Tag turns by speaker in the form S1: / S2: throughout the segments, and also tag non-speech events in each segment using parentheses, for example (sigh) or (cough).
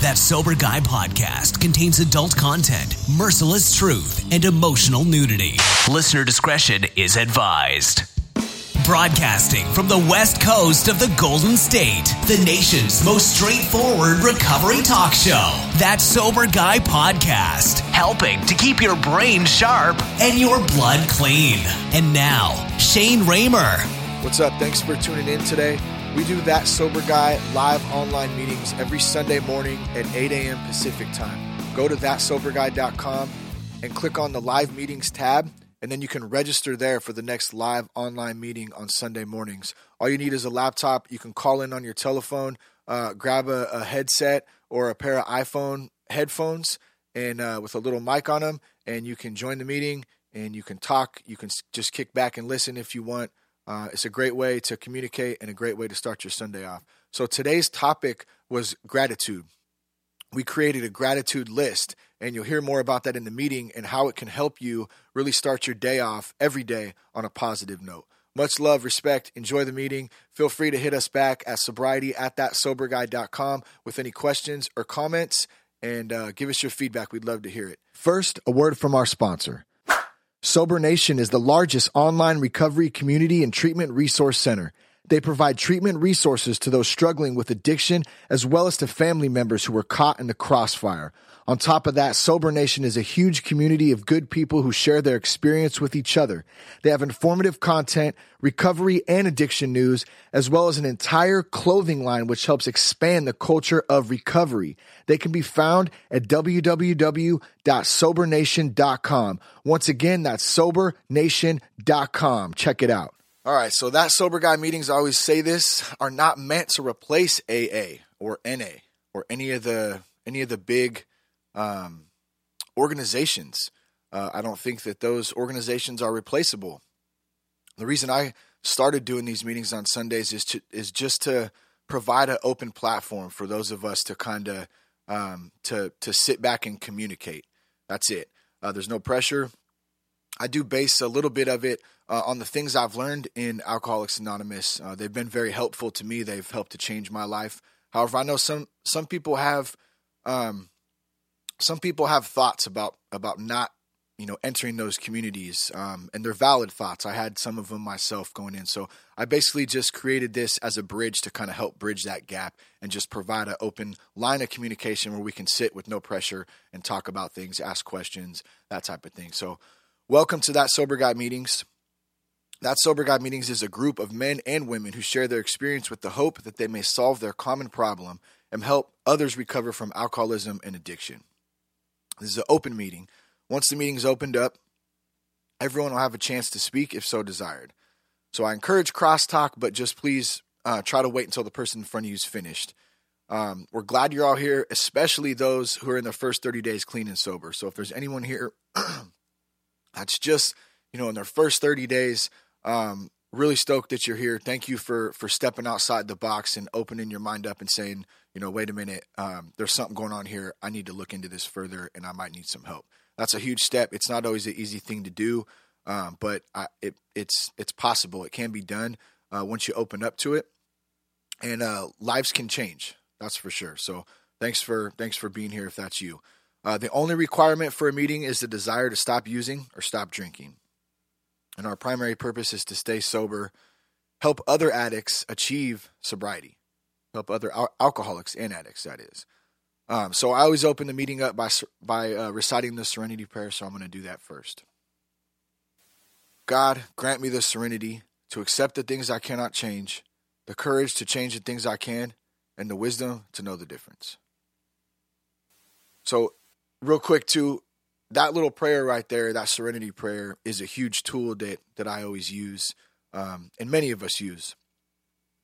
S1: That Sober Guy podcast contains adult content, merciless truth, and emotional nudity. Listener discretion is advised. Broadcasting from the west coast of the Golden State, the nation's most straightforward recovery talk show. That Sober Guy podcast, helping to keep your brain sharp and your blood clean. And now, Shane Ramer.
S2: What's up? Thanks for tuning in today. We do that Sober Guy live online meetings every Sunday morning at 8 a.m. Pacific time. Go to thatsoberguy.com and click on the live meetings tab, and then you can register there for the next live online meeting on Sunday mornings. All you need is a laptop. You can call in on your telephone, uh, grab a, a, headset or a pair of iPhone headphones, and uh, with a little mic on them, and you can join the meeting and you can talk. You can just kick back and listen if you want. Uh, it's a great way to communicate and a great way to start your Sunday off. So today's topic was gratitude. We created a gratitude list, and you'll hear more about that in the meeting and how it can help you really start your day off every day on a positive note. Much love, respect. Enjoy the meeting. Feel free to hit us back at sobriety at thatsoberguy.com with any questions or comments and uh, give us your feedback. We'd love to hear it. First, a word from our sponsor. Sober Nation is the largest online recovery community and treatment resource center. They provide treatment resources to those struggling with addiction as well as to family members who were caught in the crossfire. On top of that, Sober Nation is a huge community of good people who share their experience with each other. They have informative content, recovery and addiction news, as well as an entire clothing line which helps expand the culture of recovery. They can be found at www.sobernation.com. Once again, that's sobernation.com. Check it out. All right, so that sober guy meetings, I always say this, are not meant to replace AA or NA or any of the any of the big um, organizations. Uh, I don't think that those organizations are replaceable. The reason I started doing these meetings on Sundays is to is just to provide an open platform for those of us to kind of um, to to sit back and communicate. That's it. Uh, there's no pressure. I do base a little bit of it uh, on the things I've learned in Alcoholics Anonymous. Uh, they've been very helpful to me. They've helped to change my life. However, I know some some people have um, some people have thoughts about about not you know entering those communities um, and they're valid thoughts i had some of them myself going in so i basically just created this as a bridge to kind of help bridge that gap and just provide an open line of communication where we can sit with no pressure and talk about things ask questions that type of thing so welcome to that sober guy meetings that sober guy meetings is a group of men and women who share their experience with the hope that they may solve their common problem and help others recover from alcoholism and addiction this is an open meeting. Once the meeting's opened up, everyone will have a chance to speak if so desired. So I encourage crosstalk, but just please uh, try to wait until the person in front of you is finished. Um, we're glad you're all here, especially those who are in their first 30 days clean and sober. So if there's anyone here (clears throat) that's just, you know, in their first 30 days, um, really stoked that you're here. Thank you for for stepping outside the box and opening your mind up and saying, you know, wait a minute, um, there's something going on here. I need to look into this further, and I might need some help. That's a huge step. It's not always an easy thing to do, um, but I, it, it's it's possible. It can be done uh, once you open up to it, and uh, lives can change. That's for sure. So thanks for thanks for being here. If that's you, uh, the only requirement for a meeting is the desire to stop using or stop drinking. And our primary purpose is to stay sober, help other addicts achieve sobriety, help other al- alcoholics and addicts, that is. Um, so I always open the meeting up by, by uh, reciting the serenity prayer, so I'm going to do that first. God, grant me the serenity to accept the things I cannot change, the courage to change the things I can, and the wisdom to know the difference. So, real quick, too, that little prayer right there, that serenity prayer, is a huge tool that that I always use, um, and many of us use.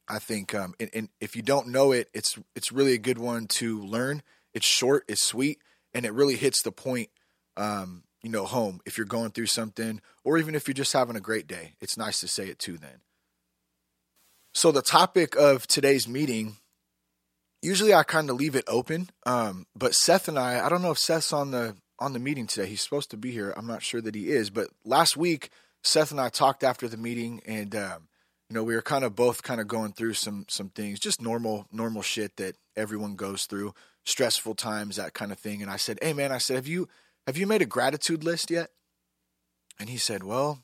S2: I think, um, and, and, if you don't know it, it's it's really a good one to learn. It's short, it's sweet, and it really hits the point. Um, you know, home if you're going through something, or even if you're just having a great day. It's nice to say it too. Then. So the topic of today's meeting usually I kind of leave it open. Um, but Seth and I, I don't know if Seth's on the on the meeting today. He's supposed to be here. I'm not sure that he is, but last week Seth and I talked after the meeting, and um, you know, we were kind of both kind of going through some some things, just normal normal shit that everyone goes through, stressful times, that kind of thing. And I said, "Hey, man," I said, "Have you have you made a gratitude list yet?" And he said, "Well,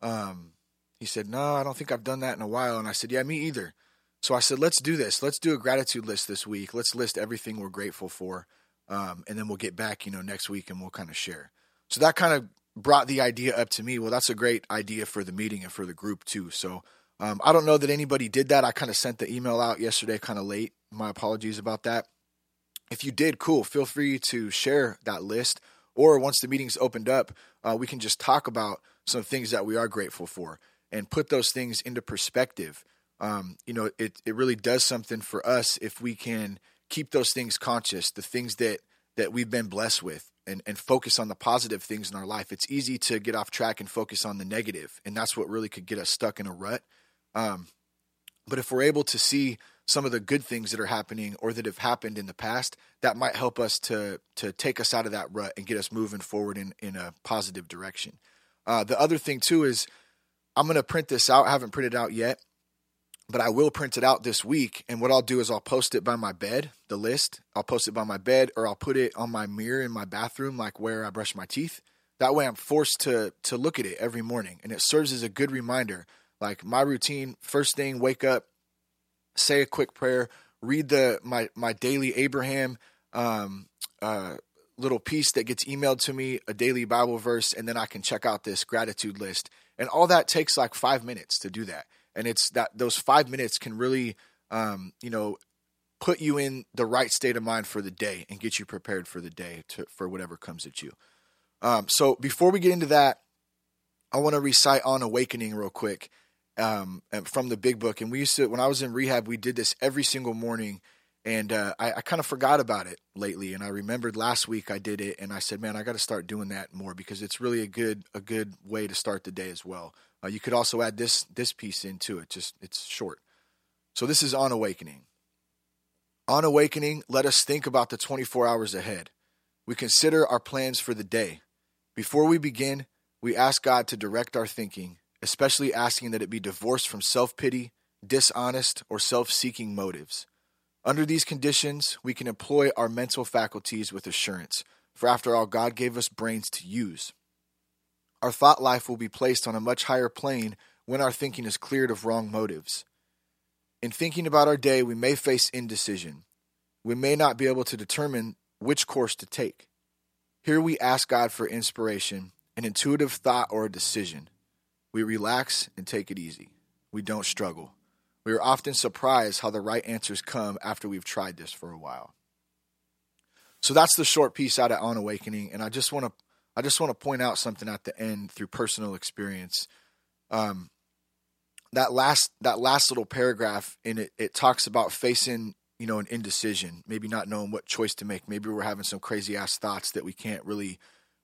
S2: um, he said, no, I don't think I've done that in a while." And I said, "Yeah, me either." So I said, "Let's do this. Let's do a gratitude list this week. Let's list everything we're grateful for, um, and then we'll get back, you know, next week and we'll kind of share." So that kind of brought the idea up to me. Well, that's a great idea for the meeting and for the group too. So um, I don't know that anybody did that. I kind of sent the email out yesterday, kind of late. My apologies about that. If you did, cool. Feel free to share that list. Or once the meeting's opened up, uh, we can just talk about some things that we are grateful for and put those things into perspective. Um, you know, it, it really does something for us if we can keep those things conscious, the things that, that we've been blessed with, and, and focus on the positive things in our life. It's easy to get off track and focus on the negative, and that's what really could get us stuck in a rut. Um, but if we're able to see some of the good things that are happening or that have happened in the past, that might help us to to take us out of that rut and get us moving forward in in a positive direction. Uh, the other thing too is I'm going to print this out. I haven't printed out yet, but I will print it out this week. And what I'll do is I'll post it by my bed, the list. I'll post it by my bed, or I'll put it on my mirror in my bathroom, like where I brush my teeth. That way, I'm forced to to look at it every morning, and it serves as a good reminder like my routine, first thing, wake up, say a quick prayer, read the my my daily Abraham um, uh, little piece that gets emailed to me, a daily Bible verse, and then I can check out this gratitude list. And all that takes like five minutes to do that. And it's that those five minutes can really, um, you know, put you in the right state of mind for the day and get you prepared for the day to, for whatever comes at you. Um, so before we get into that, I want to recite on awakening real quick um, from the big book. And we used to, when I was in rehab, we did this every single morning. And uh, I, I kind of forgot about it lately. And I remembered last week I did it, and I said, "Man, I got to start doing that more because it's really a good a good way to start the day as well." Uh, you could also add this this piece into it. Just it's short. So this is on awakening. On awakening, let us think about the 24 hours ahead. We consider our plans for the day. Before we begin, we ask God to direct our thinking especially asking that it be divorced from self pity, dishonest, or self seeking motives. Under these conditions, we can employ our mental faculties with assurance, for after all, God gave us brains to use. Our thought life will be placed on a much higher plane when our thinking is cleared of wrong motives. In thinking about our day, we may face indecision. We may not be able to determine which course to take. Here we ask God for inspiration, an intuitive thought, or a decision. We relax and take it easy. We don't struggle. We are often surprised how the right answers come after we've tried this for a while. So that's the short piece out of On Awakening, and I just want to I just want to point out something at the end through personal experience. Um, that last that last little paragraph in it it talks about facing you know an indecision, maybe not knowing what choice to make. Maybe we're having some crazy ass thoughts that we can't really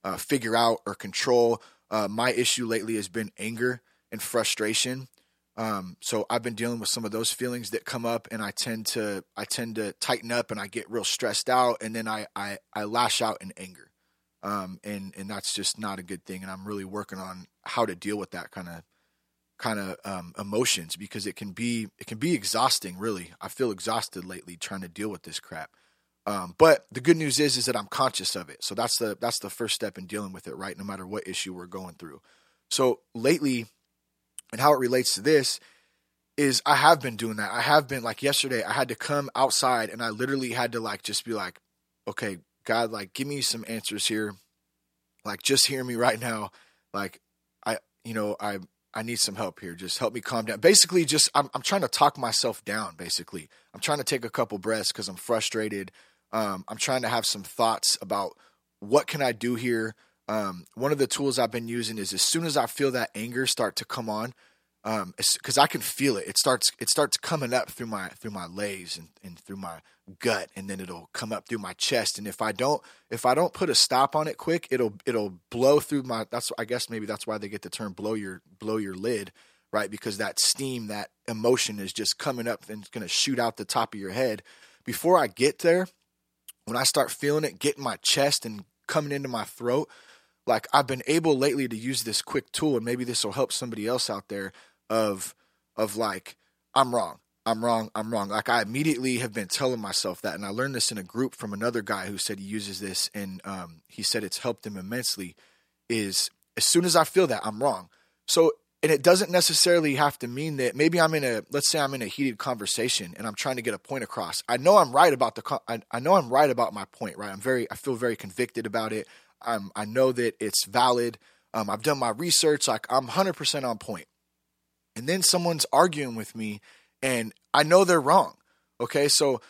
S2: uh, figure out or control, uh, my issue lately has been anger and frustration. Um, so I've been dealing with some of those feelings that come up, and I tend to I tend to tighten up, and I get real stressed out, and then I I, I lash out in anger, um, and and that's just not a good thing. And I'm really working on how to deal with that kind of kind of um, emotions because it can be it can be exhausting. Really, I feel exhausted lately trying to deal with this crap. Um, but the good news is is that I'm conscious of it. So that's the that's the first step in dealing with it, right? No matter what issue we're going through. So lately, and how it relates to this is I have been doing that. I have been like yesterday, I had to come outside and I literally had to like just be like, okay, God, like give me some answers here. Like just hear me right now. Like I, you know, I I need some help here. Just help me calm down. Basically, just I'm I'm trying to talk myself down. Basically, I'm trying to take a couple breaths because I'm frustrated. Um, I'm trying to have some thoughts about what can I do here. Um, one of the tools I've been using is as soon as I feel that anger start to come on, because um, I can feel it. It starts it starts coming up through my through my legs and, and through my gut, and then it'll come up through my chest. And if I don't if I don't put a stop on it quick, it'll it'll blow through my. That's I guess maybe that's why they get the term blow your blow your lid, right? Because that steam, that emotion is just coming up and it's going to shoot out the top of your head. Before I get there, when I start feeling it get in my chest and coming into my throat, like I've been able lately to use this quick tool, and maybe this will help somebody else out there. Of of like, I'm wrong. I'm wrong. I'm wrong. Like I immediately have been telling myself that, and I learned this in a group from another guy who said he uses this, and um, he said it's helped him immensely. Is as soon as I feel that I'm wrong. So, and it doesn't necessarily have to mean that maybe I'm in a let's say I'm in a heated conversation and I'm trying to get a point across. I know I'm right about the. I, I know I'm right about my point. Right. I'm very. I feel very convicted about it. I'm. I know that it's valid. Um, I've done my research. Like I'm 100% on point. And then someone's arguing with me and I know they're wrong. Okay. So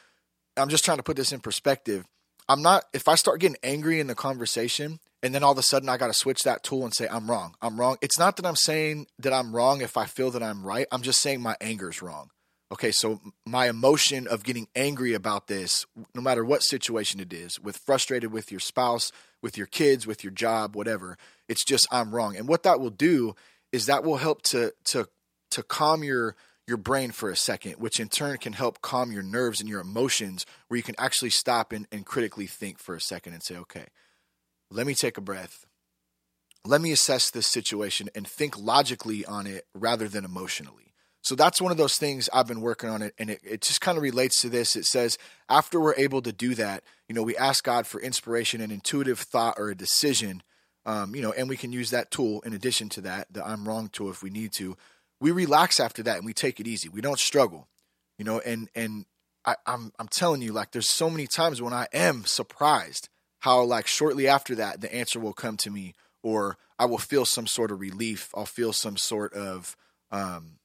S2: I'm just trying to put this in perspective. I'm not, if I start getting angry in the conversation and then all of a sudden I got to switch that tool and say, I'm wrong, I'm wrong. It's not that I'm saying that I'm wrong if I feel that I'm right. I'm just saying my anger is wrong. Okay. So my emotion of getting angry about this, no matter what situation it is, with frustrated with your spouse, with your kids, with your job, whatever, it's just I'm wrong. And what that will do is that will help to, to, to calm your, your brain for a second, which in turn can help calm your nerves and your emotions, where you can actually stop and, and critically think for a second and say, okay, let me take a breath. Let me assess this situation and think logically on it rather than emotionally. So that's one of those things I've been working on it, and it, it just kind of relates to this. It says, after we're able to do that, you know, we ask God for inspiration and intuitive thought or a decision, um, you know, and we can use that tool in addition to that, the I'm wrong tool if we need to we relax after that and we take it easy. We don't struggle, you know. And and I, I'm I'm telling you, like, there's so many times when I am surprised how like shortly after that the answer will come to me, or I will feel some sort of relief. I'll feel some sort of um,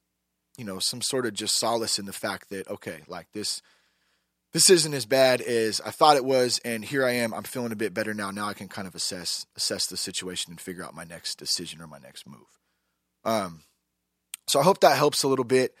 S2: you know, some sort of just solace in the fact that okay, like this this isn't as bad as I thought it was, and here I am. I'm feeling a bit better now. Now I can kind of assess assess the situation and figure out my next decision or my next move. Um, so I hope that helps a little bit.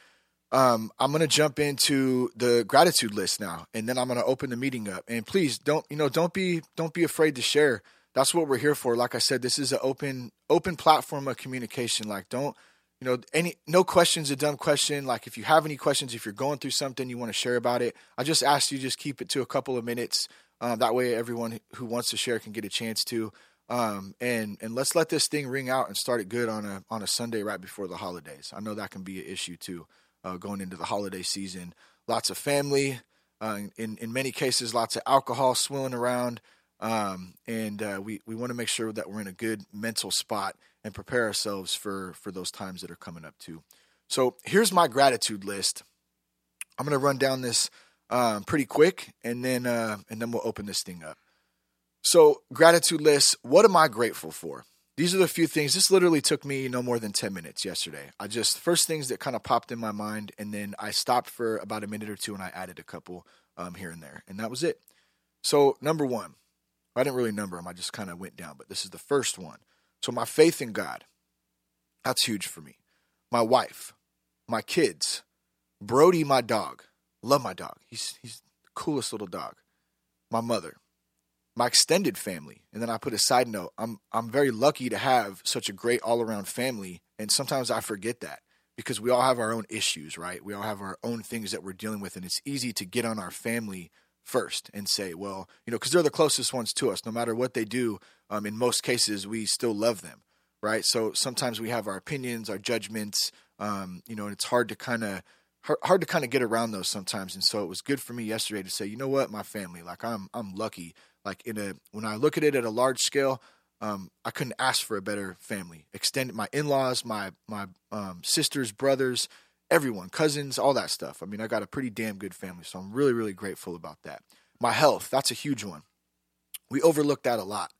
S2: Um, I'm going to jump into the gratitude list now, and then I'm going to open the meeting up. And please don't, you know, don't be, don't be afraid to share. That's what we're here for. Like I said, this is an open, open platform of communication. Like, don't, you know, any, no questions a dumb question. Like, if you have any questions, if you're going through something you want to share about it, I just ask you just keep it to a couple of minutes. Um, that way, everyone who wants to share can get a chance to. Um, and and let's let this thing ring out and start it good on a on a Sunday right before the holidays. I know that can be an issue too, uh, going into the holiday season. Lots of family, uh, in in many cases, lots of alcohol swilling around, um, and uh, we we want to make sure that we're in a good mental spot and prepare ourselves for for those times that are coming up too. So here's my gratitude list. I'm gonna run down this um, pretty quick, and then uh, and then we'll open this thing up. So, gratitude list what am I grateful for? These are the few things. This literally took me no more than 10 minutes yesterday. I just, first things that kind of popped in my mind, and then I stopped for about a minute or two and I added a couple um, here and there. And that was it. So, number one, I didn't really number them, I just kind of went down, but this is the first one. So, my faith in God, that's huge for me. My wife, my kids, Brody, my dog. Love my dog. He's, he's the coolest little dog. My mother, my extended family. And then I put a side note. I'm I'm very lucky to have such a great all around family. And sometimes I forget that because we all have our own issues, right? We all have our own things that we're dealing with. And it's easy to get on our family first and say, well, you know, because they're the closest ones to us. No matter what they do, um, in most cases, we still love them, right? So sometimes we have our opinions, our judgments, um, you know, and it's hard to kind of hard to kind of get around those sometimes. And so it was good for me yesterday to say, you know what, my family, like I'm I'm lucky like in a when I look at it at a large scale, um, I couldn't ask for a better family. Extended my in laws, my my um, sisters, brothers, everyone, cousins, all that stuff. I mean, I got a pretty damn good family, so I'm really really grateful about that. My health, that's a huge one. We overlook that a lot.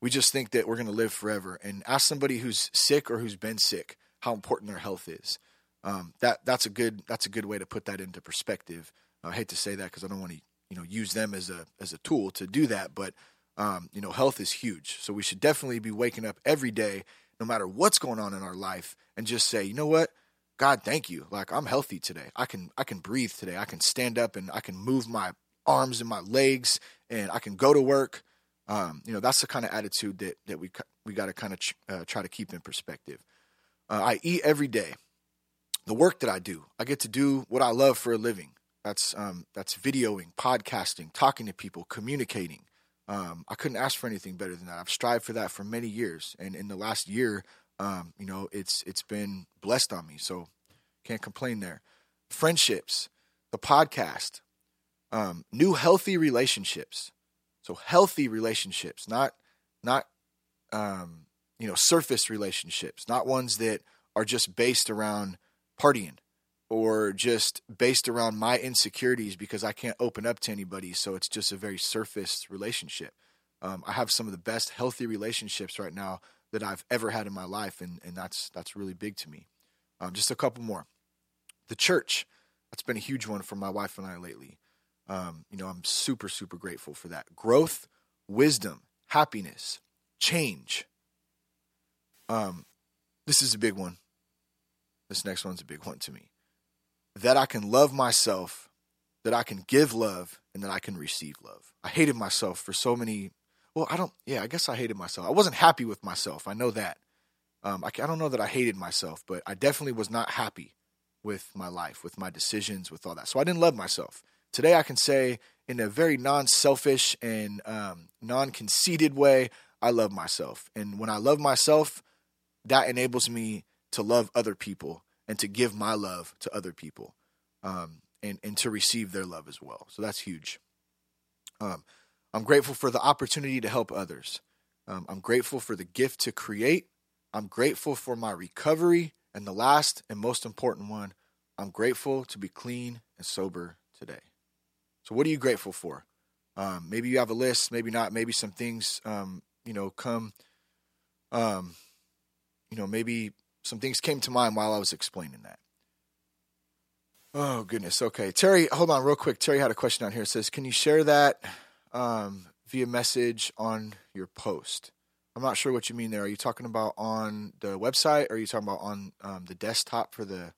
S2: We just think that we're going to live forever. And ask somebody who's sick or who's been sick how important their health is. Um, that that's a good that's a good way to put that into perspective. I hate to say that because I don't want to you know use them as a as a tool to do that. But um, you know, health is huge, so we should definitely be waking up every day, no matter what's going on in our life, and just say, you know what, God, thank you. Like I'm healthy today. I can I can breathe today. I can stand up and I can move my arms and my legs, and I can go to work. Um, you know, that's the kind of attitude that that we we got to kind of ch- uh, try to keep in perspective. Uh, I eat every day. The work that I do, I get to do what I love for a living. That's um, that's videoing, podcasting, talking to people, communicating. Um, I couldn't ask for anything better than that. I've strived for that for many years, and in the last year, um, you know, it's it's been blessed on me. So, Can't complain there. Friendships, the podcast, um, new healthy relationships. So healthy relationships, not not um, you know surface relationships, not ones that are just based around partying or just based around my insecurities because I can't open up to anybody. So it's just a very surface relationship. Um, I have some of the best healthy relationships right now that I've ever had in my life, and and that's that's really big to me. Um, just a couple more. The church, that's been a huge one for my wife and I lately. Um, you know, I'm super super grateful for that growth, wisdom, happiness, change. Um, this is a big one. This next one's a big one to me. That I can love myself, that I can give love, and that I can receive love. I hated myself for so many well, I don't. Yeah, I guess I hated myself. I wasn't happy with myself. I know that. Um, I, I don't know that I hated myself, but I definitely was not happy with my life, with my decisions, with all that. So I didn't love myself. Today, I can say in a very non-selfish and um, non-conceited way, I love myself. And when I love myself, that enables me to love other people and to give my love to other people, um, and and to receive their love as well. So that's huge. Um, I'm grateful for the opportunity to help others. Um, I'm grateful for the gift to create. I'm grateful for my recovery. And the last and most important one, I'm grateful to be clean and sober today. So, what are you grateful for? Um, maybe you have a list, maybe not. Maybe some things, um, you know, come, um, you know, maybe some things came to mind while I was explaining that. Oh, goodness. Okay. Terry, hold on real quick. Terry had a question out here. It says, Can you share that um, via message on your post. I'm not sure what you mean there. Are you talking about on the website? Or are you talking about on um, the desktop for the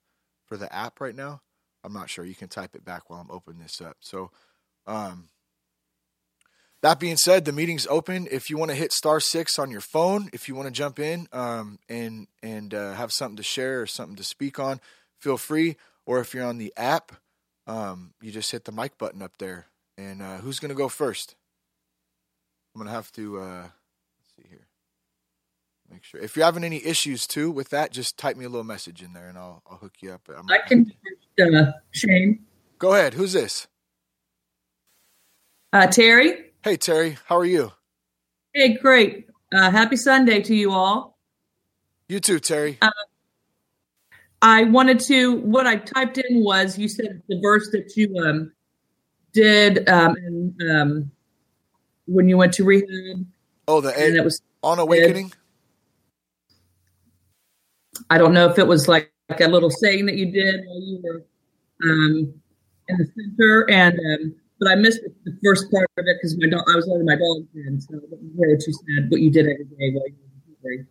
S2: for the app right now? I'm not sure. You can type it back while I'm opening this up. So, um, that being said, the meeting's open. If you want to hit star six on your phone, if you want to jump in um, and and uh, have something to share or something to speak on, feel free. Or if you're on the app, um, you just hit the mic button up there and uh, who's going to go first? I'm going to have to, uh, let's see here. Make sure. If you're having any issues too with that, just type me a little message in there and I'll, I'll hook you up. I'm,
S3: I can, uh, Shane.
S2: Go ahead. Who's this?
S3: Uh, Terry.
S2: Hey, Terry. How are you?
S3: Hey, great. Uh, happy Sunday to you all.
S2: You too, Terry.
S3: Uh, I wanted to, what I typed in was you said the verse that you um, did um, and, um, when you went to rehab.
S2: Oh, the and it was on awakening.
S3: I don't know if it was like, like, a little saying that you did while you were um, in the center, and um, but I missed the first part of it because my dog. I was letting my dog in, so I didn't what you said. What you did every day while you were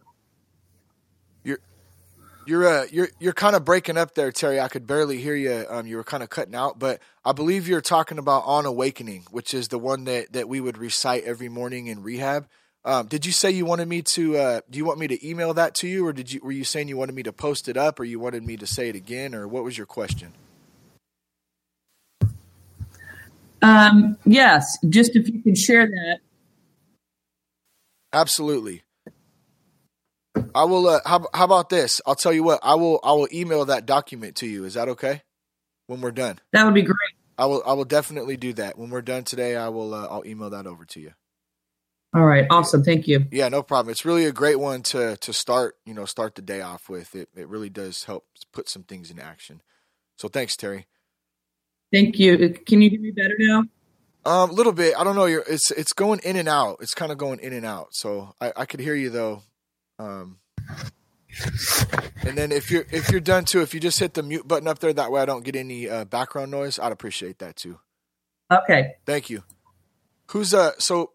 S2: you're uh, you're you're kind of breaking up there, Terry. I could barely hear you. Um, you were kind of cutting out, but I believe you're talking about on awakening, which is the one that that we would recite every morning in rehab. Um, did you say you wanted me to? Uh, do you want me to email that to you, or did you were you saying you wanted me to post it up, or you wanted me to say it again, or what was your question?
S3: Um, yes, just if you can share that.
S2: Absolutely. I will. Uh, how, how about this? I'll tell you what. I will. I will email that document to you. Is that okay? When we're done.
S3: That would be great.
S2: I will. I will definitely do that. When we're done today, I will. Uh, I'll email that over to you.
S3: All right. Awesome. Thank you.
S2: Yeah, no problem. It's really a great one to to start. You know, start the day off with. It it really does help put some things in action. So thanks, Terry.
S3: Thank you. Can you hear me better now?
S2: Um, a little bit. I don't know. You're, it's it's going in and out. It's kind of going in and out. So I, I could hear you though. Um, and then if you're if you're done too, if you just hit the mute button up there, that way I don't get any uh, background noise. I'd appreciate that too.
S3: Okay.
S2: Thank you. Who's uh so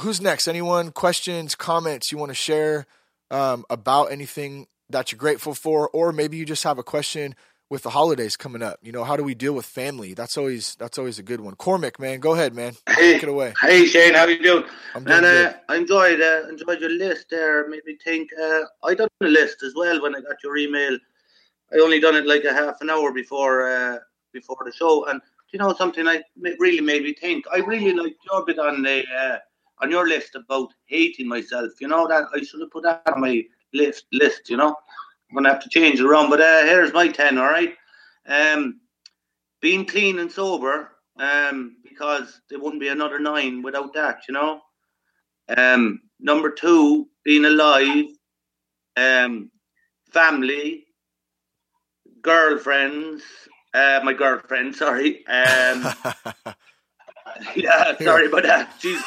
S2: who's next? Anyone questions, comments you want to share um, about anything that you're grateful for, or maybe you just have a question with the holidays coming up. You know, how do we deal with family? That's always that's always a good one. Cormac, man, go ahead, man.
S4: Hey,
S2: Take it away.
S4: Hey, Shane, how you doing?
S2: I'm doing
S4: and uh,
S2: good.
S4: I enjoyed uh, enjoyed your list there. Made me think. Uh, I done the list as well when I got your email. I only done it like a half an hour before uh, before the show, and you know something I really made me think. I really liked your bit on the uh, on your list about hating myself. You know that I should have put that on my list list. You know, gonna have to change it around. But uh, here's my ten. All right, um, being clean and sober, um, because there wouldn't be another nine without that. You know. Um, number two, being alive, um, family, girlfriends, uh, my girlfriend, (laughs) sorry. Um, (laughs) (laughs) yeah, sorry about that. Jesus,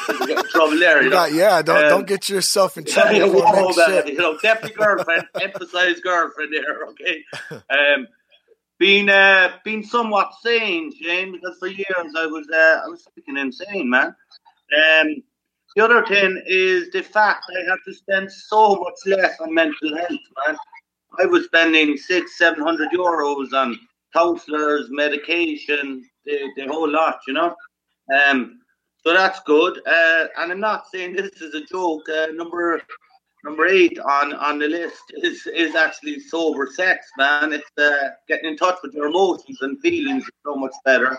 S4: trouble there. You know?
S2: yeah, don't um, don't get yourself in (laughs) trouble. Yeah, whoa,
S4: that, you know, deputy girlfriend. (laughs) emphasize girlfriend there, okay? Um, being uh, being somewhat sane, Shane, because for years I was uh, I was freaking insane, man. Um, the other thing is the fact I have to spend so much less on mental health, man. I was spending six, seven hundred euros on counselors, medication, the, the whole lot, you know. Um, so that's good. Uh, and I'm not saying this is a joke. Uh, number number eight on, on the list is is actually sober sex, man. It's uh, getting in touch with your emotions and feelings is so much better.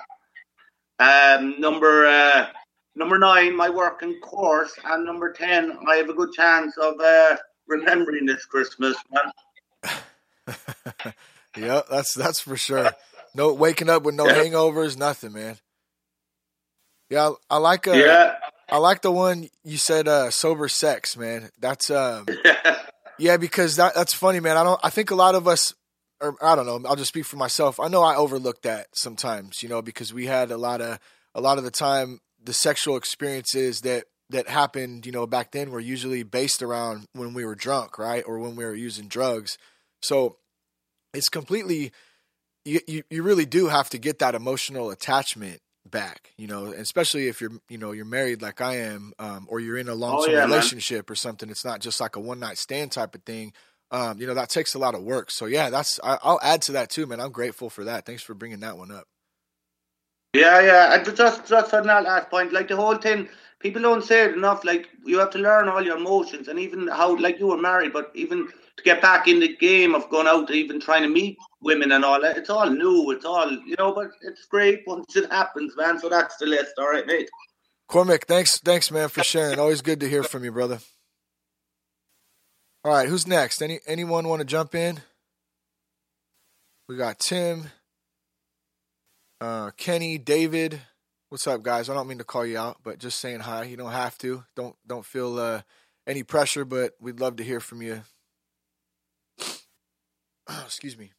S4: Um, number uh, number nine, my working course, and number ten, I have a good chance of uh, remembering this Christmas, man. (laughs)
S2: yeah, that's that's for sure. No waking up with no hangovers, nothing, man. Yeah, I, I like uh, yeah. I like the one you said uh, sober sex, man. That's um (laughs) Yeah, because that that's funny, man. I don't I think a lot of us or I don't know, I'll just speak for myself. I know I overlook that sometimes, you know, because we had a lot of a lot of the time the sexual experiences that that happened, you know, back then were usually based around when we were drunk, right? Or when we were using drugs. So it's completely you, you, you really do have to get that emotional attachment back, you know, especially if you're, you know, you're married like I am, um, or you're in a long term oh, yeah, relationship man. or something. It's not just like a one night stand type of thing. Um, you know, that takes a lot of work. So yeah, that's, I, will add to that too, man. I'm grateful for that. Thanks for bringing that one up.
S4: Yeah, yeah. And just, just on that last point, like the whole thing, people don't say it enough. Like you have to learn all your emotions and even how, like you were married, but even to get back in the game of going out, even trying to meet women and all that. It's all new. It's all you know, but it's great once it happens, man. So that's the list. All right, mate.
S2: Cormac, thanks, thanks, man, for sharing. Always good to hear from you, brother. All right, who's next? Any anyone want to jump in? We got Tim, uh, Kenny, David. What's up, guys? I don't mean to call you out, but just saying hi. You don't have to. Don't don't feel uh, any pressure, but we'd love to hear from you. (clears throat) Excuse me.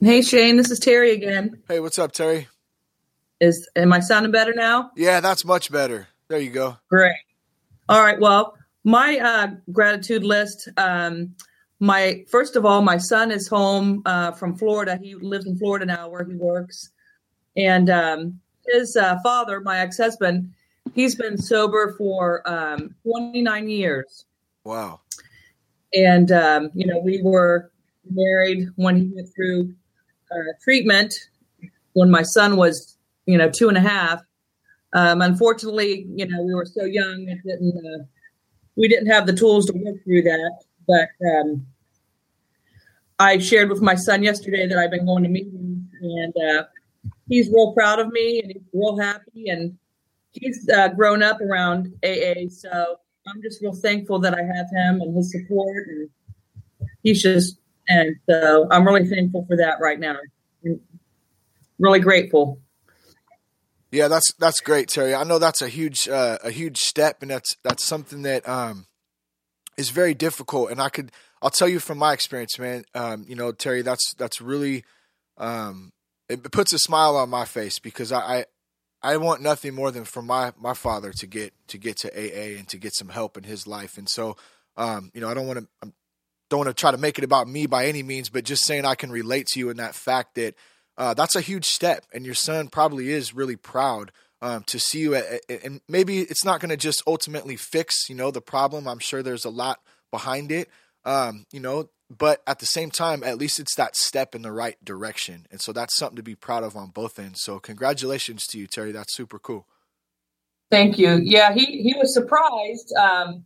S3: Hey Shane, this is Terry again.
S2: Hey, what's up, Terry?
S3: Is am I sounding better now?
S2: Yeah, that's much better. There you go.
S3: Great. All right. Well, my uh, gratitude list. Um, my first of all, my son is home uh, from Florida. He lives in Florida now, where he works, and um, his uh, father, my ex-husband, he's been sober for um, 29 years.
S2: Wow.
S3: And um, you know, we were married when he went through uh, treatment when my son was, you know, two and a half. Um, unfortunately, you know, we were so young, it didn't, uh, we didn't have the tools to work through that. But um, I shared with my son yesterday that I've been going to meetings, and uh, he's real proud of me, and he's real happy, and he's uh, grown up around AA. So I'm just real thankful that I have him and his support, and he's just and so I'm really thankful for that right now. I'm really grateful.
S2: Yeah, that's that's great, Terry. I know that's a huge uh, a huge step, and that's that's something that um, is very difficult. And I could I'll tell you from my experience, man. Um, you know, Terry, that's that's really um, it puts a smile on my face because I, I I want nothing more than for my my father to get to get to AA and to get some help in his life. And so, um, you know, I don't want to don't want to try to make it about me by any means, but just saying I can relate to you in that fact that uh, that's a huge step, and your son probably is really proud um, to see you. At, and maybe it's not going to just ultimately fix, you know, the problem. I'm sure there's a lot behind it, um, you know, but at the same time, at least it's that step in the right direction, and so that's something to be proud of on both ends. So congratulations to you, Terry. That's super cool.
S3: Thank you. Yeah, he he was surprised. Um,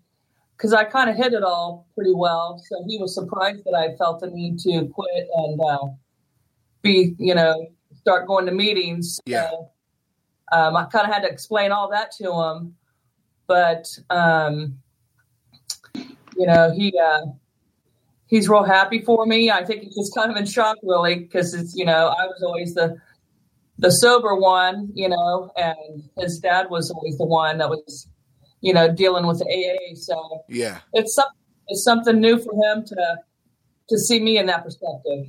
S3: because I kind of hit it all pretty well. So he was surprised that I felt the need to quit and uh, be, you know, start going to meetings.
S2: Yeah.
S3: So, um, I kind of had to explain all that to him. but um, you know, he uh, he's real happy for me. I think he's just kind of in shock, really, because it's you know I was always the the sober one, you know, and his dad was always the one that was, you know, dealing with the AA. So
S2: yeah,
S3: it's some, it's something new for him to to see me in that perspective.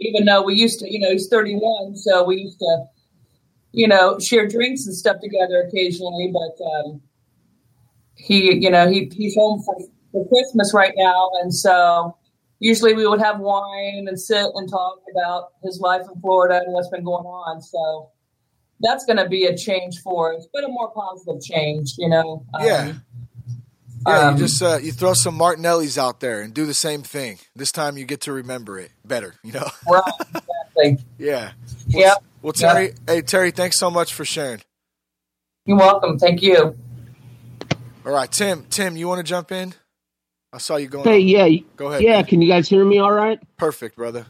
S3: Even though we used to, you know, he's 31, so we used to, you know, share drinks and stuff together occasionally. But um, he, you know, he he's home for, for Christmas right now, and so usually we would have wine and sit and talk about his life in Florida and what's been going on. So that's going to be a change for us, but a more positive change, you know.
S2: Yeah. Um, yeah, um, you just uh, you throw some Martinellis out there and do the same thing. This time you get to remember it better, you know. (laughs)
S3: right, exactly.
S2: yeah.
S3: Well, yeah.
S2: Well, Terry, yep. hey Terry, thanks so much for sharing.
S3: You're welcome. Thank you.
S2: All right, Tim. Tim, you want to jump in? I saw you going.
S5: Hey, yeah.
S2: Go ahead.
S5: Yeah, man. can you guys hear me all right?
S2: Perfect, brother.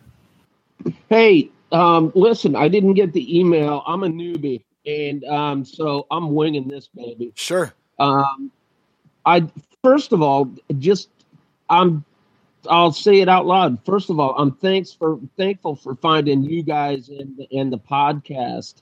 S5: Hey, um, listen, I didn't get the email. I'm a newbie, and um, so I'm winging this baby.
S2: Sure.
S5: Um, I first of all, just I'm. I'll say it out loud. First of all, I'm thanks for thankful for finding you guys in the, in the podcast.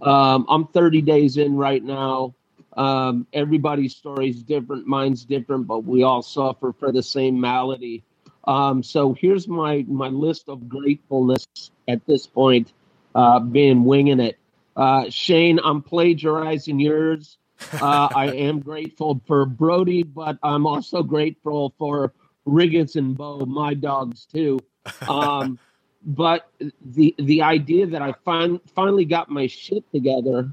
S5: Um, I'm 30 days in right now. Um, everybody's story is different, mine's different, but we all suffer for the same malady. Um, so here's my my list of gratefulness at this point, uh, being winging it. Uh, Shane, I'm plagiarizing yours. Uh, I (laughs) am grateful for Brody, but I'm also grateful for Riggins and Bo, my dogs too. Um, but the the idea that I fin- finally got my shit together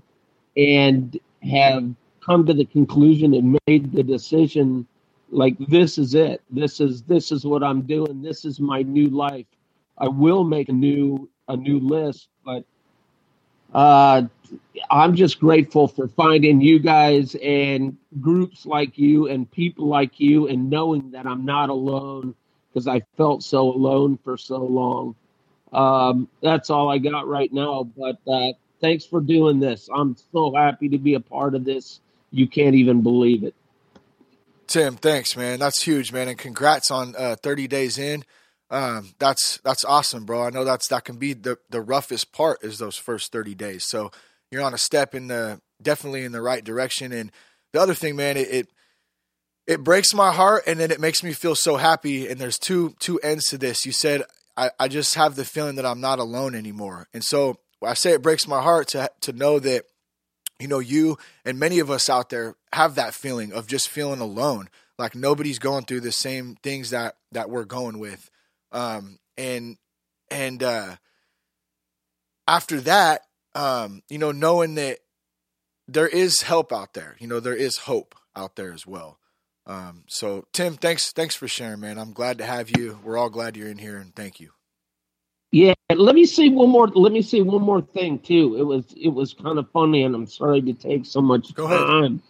S5: and have come to the conclusion and made the decision like this is it. This is this is what i'm doing. This is my new life. I will make a new a new list but uh i'm just grateful for finding you guys and groups like you and people like you and knowing that i'm not alone because i felt so alone for so long. Um that's all i got right now but uh thanks for doing this. I'm so happy to be a part of this you can't even believe it.
S2: Tim, thanks, man. That's huge, man, and congrats on uh, 30 days in. Um, that's that's awesome, bro. I know that's that can be the the roughest part is those first 30 days. So you're on a step in the definitely in the right direction. And the other thing, man, it, it it breaks my heart and then it makes me feel so happy. And there's two two ends to this. You said I, I just have the feeling that I'm not alone anymore. And so I say it breaks my heart to to know that you know, you and many of us out there have that feeling of just feeling alone, like nobody's going through the same things that that we're going with. Um, and and uh, after that, um, you know, knowing that there is help out there, you know, there is hope out there as well. Um, so Tim, thanks thanks for sharing, man. I'm glad to have you. We're all glad you're in here, and thank you.
S5: Yeah, let me say one more. Let me say one more thing too. It was it was kind of funny, and I'm sorry to take so much
S2: Go
S5: time.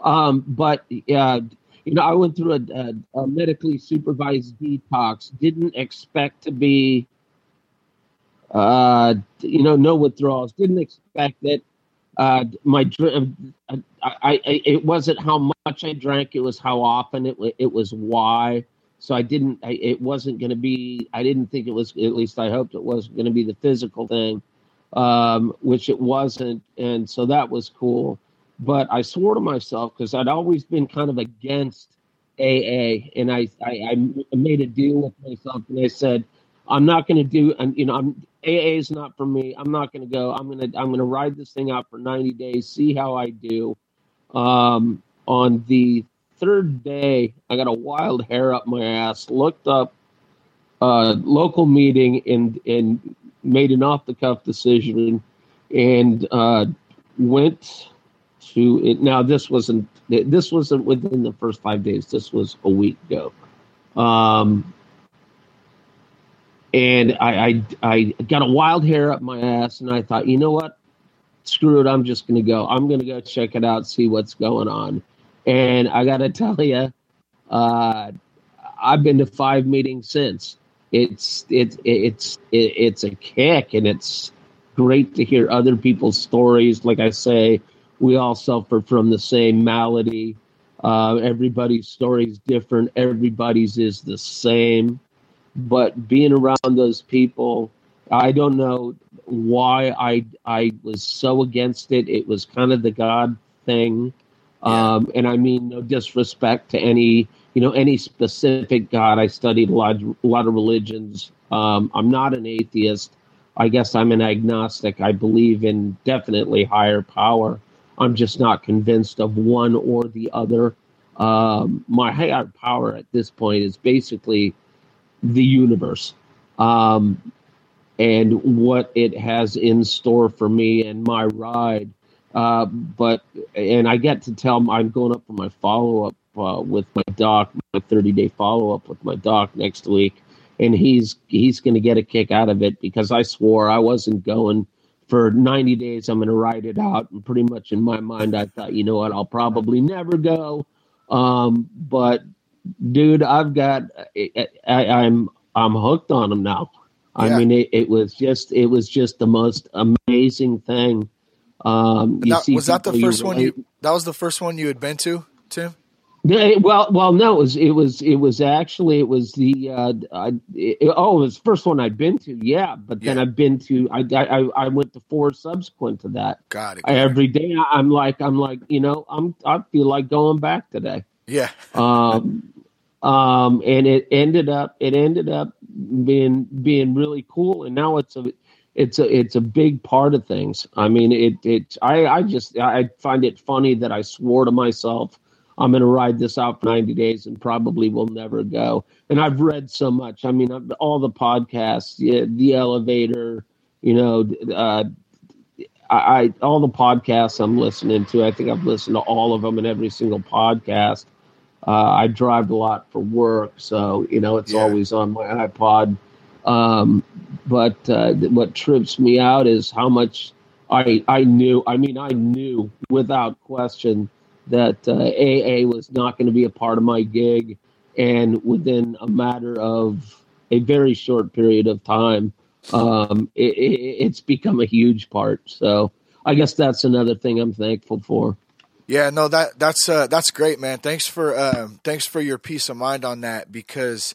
S5: Um, but uh, you know, I went through a, a, a, medically supervised detox. Didn't expect to be, uh, you know, no withdrawals. Didn't expect that. Uh, my I, I, I, it wasn't how much I drank. It was how often. It it was why. So I didn't. I, it wasn't going to be. I didn't think it was. At least I hoped it wasn't going to be the physical thing, um, which it wasn't. And so that was cool. But I swore to myself because I'd always been kind of against AA, and I, I, I made a deal with myself, and I said, I'm not going to do. And you know, I'm, AA is not for me. I'm not going to go. I'm going to. I'm going to ride this thing out for 90 days, see how I do. Um, on the third day, I got a wild hair up my ass. Looked up a local meeting and and made an off the cuff decision, and uh, went to it. Now this wasn't this wasn't within the first five days. This was a week ago. Um, and I, I I got a wild hair up my ass, and I thought, you know what? Screw it. I'm just going to go. I'm going to go check it out, see what's going on. And I got to tell you, uh, I've been to five meetings since. It's it's it's it's a kick, and it's great to hear other people's stories. Like I say, we all suffer from the same malady. Uh, everybody's story is different. Everybody's is the same. But being around those people, I don't know why I I was so against it. It was kind of the God thing, um, and I mean no disrespect to any you know any specific God. I studied a lot a lot of religions. Um, I'm not an atheist. I guess I'm an agnostic. I believe in definitely higher power. I'm just not convinced of one or the other. Um, my higher power at this point is basically the universe um, and what it has in store for me and my ride. Uh, but and I get to tell I'm going up for my follow up uh, with my doc, my 30 day follow up with my doc next week, and he's he's going to get a kick out of it because I swore I wasn't going for 90 days. I'm going to ride it out, and pretty much in my mind, I thought, you know what, I'll probably never go. Um, but dude, I've got I, I'm I'm hooked on them now. I mean, it, it, was just it was just the most amazing thing. Um,
S2: that, was that the first one you? That was the first one you had been to, Tim.
S5: Well, well, no, it was it was it was actually it was the uh, uh it, oh, it was the first one I'd been to, yeah. But then yeah. I've been to I, I I went to four subsequent to that.
S2: Got it.
S5: Got Every day I'm like I'm like you know I'm I feel like going back today.
S2: Yeah. (laughs)
S5: um, um, and it ended up it ended up being being really cool, and now it's a it's a it's a big part of things. I mean, it it I I just I find it funny that I swore to myself I'm going to ride this out for 90 days and probably will never go. And I've read so much. I mean, all the podcasts, the elevator, you know, uh, I, I all the podcasts I'm listening to. I think I've listened to all of them and every single podcast. Uh, I drive a lot for work, so you know it's yeah. always on my iPod. Um, but uh, what trips me out is how much I I knew. I mean, I knew without question that uh, AA was not going to be a part of my gig, and within a matter of a very short period of time, um, it, it, it's become a huge part. So I guess that's another thing I'm thankful for.
S2: Yeah, no, that that's uh, that's great, man. Thanks for uh, thanks for your peace of mind on that because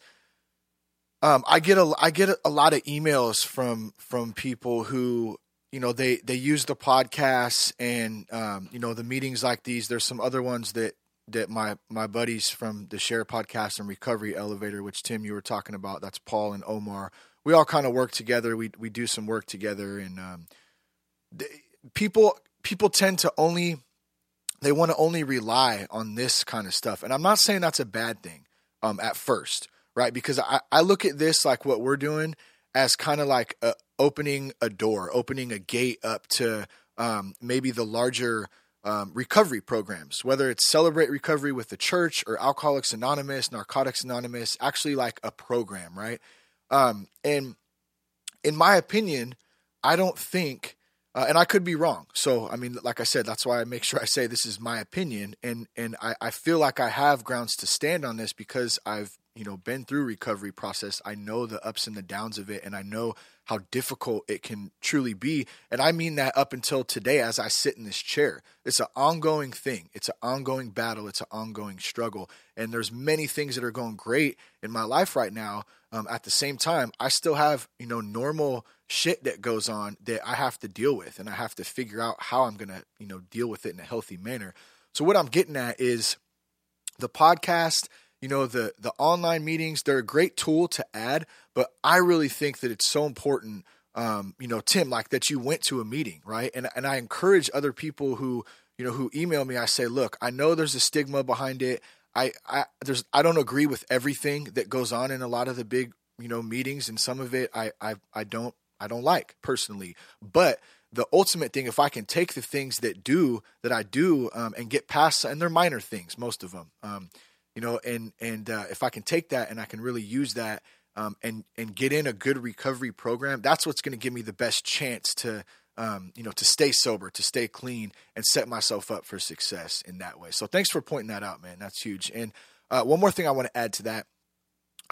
S2: um, I get a I get a, lot of emails from from people who you know they they use the podcasts and um, you know the meetings like these. There's some other ones that that my my buddies from the SHAIR Podcast and Recovery Elevator, which Tim you were talking about. That's Paul and Omar. We all kind of work together. We we do some work together, and um, they, people people tend to only they want to only rely on this kind of stuff. And I'm not saying that's a bad thing um, at first, right? Because I, I look at this like what we're doing as kind of like a, opening a door, opening a gate up to um, maybe the larger um, recovery programs, whether it's Celebrate Recovery with the church or Alcoholics Anonymous, Narcotics Anonymous, actually like a program, right? Um, and in my opinion, I don't think uh, and I could be wrong. So, I mean, like I said, that's why I make (laughs) sure I say this is my opinion, and and I, I feel like I have grounds to stand on this because I've you know been through recovery process. I know the ups and the downs of it, and I know how difficult it can truly be. And I mean that up until today, as I sit in this chair, it's an ongoing thing. It's an ongoing battle. It's an ongoing struggle. And there's many things that are going great in my life right now. Um, at the same time, I still have you know normal shit that goes on that I have to deal with and I have to figure out how I'm going to, you know, deal with it in a healthy manner. So what I'm getting at is the podcast, you know, the the online meetings, they're a great tool to add, but I really think that it's so important um, you know, Tim, like that you went to a meeting, right? And and I encourage other people who, you know, who email me, I say, look, I know there's a stigma behind it. I, I there's I don't agree with everything that goes on in a lot of the big you know meetings and some of it I I I don't I don't like personally. But the ultimate thing, if I can take the things that do that I do um, and get past, and they're minor things, most of them, um, you know, and and uh, if I can take that and I can really use that um, and and get in a good recovery program, that's what's going to give me the best chance to. Um, you know, to stay sober, to stay clean, and set myself up for success in that way. So, thanks for pointing that out, man. That's huge. And uh, one more thing I want to add to that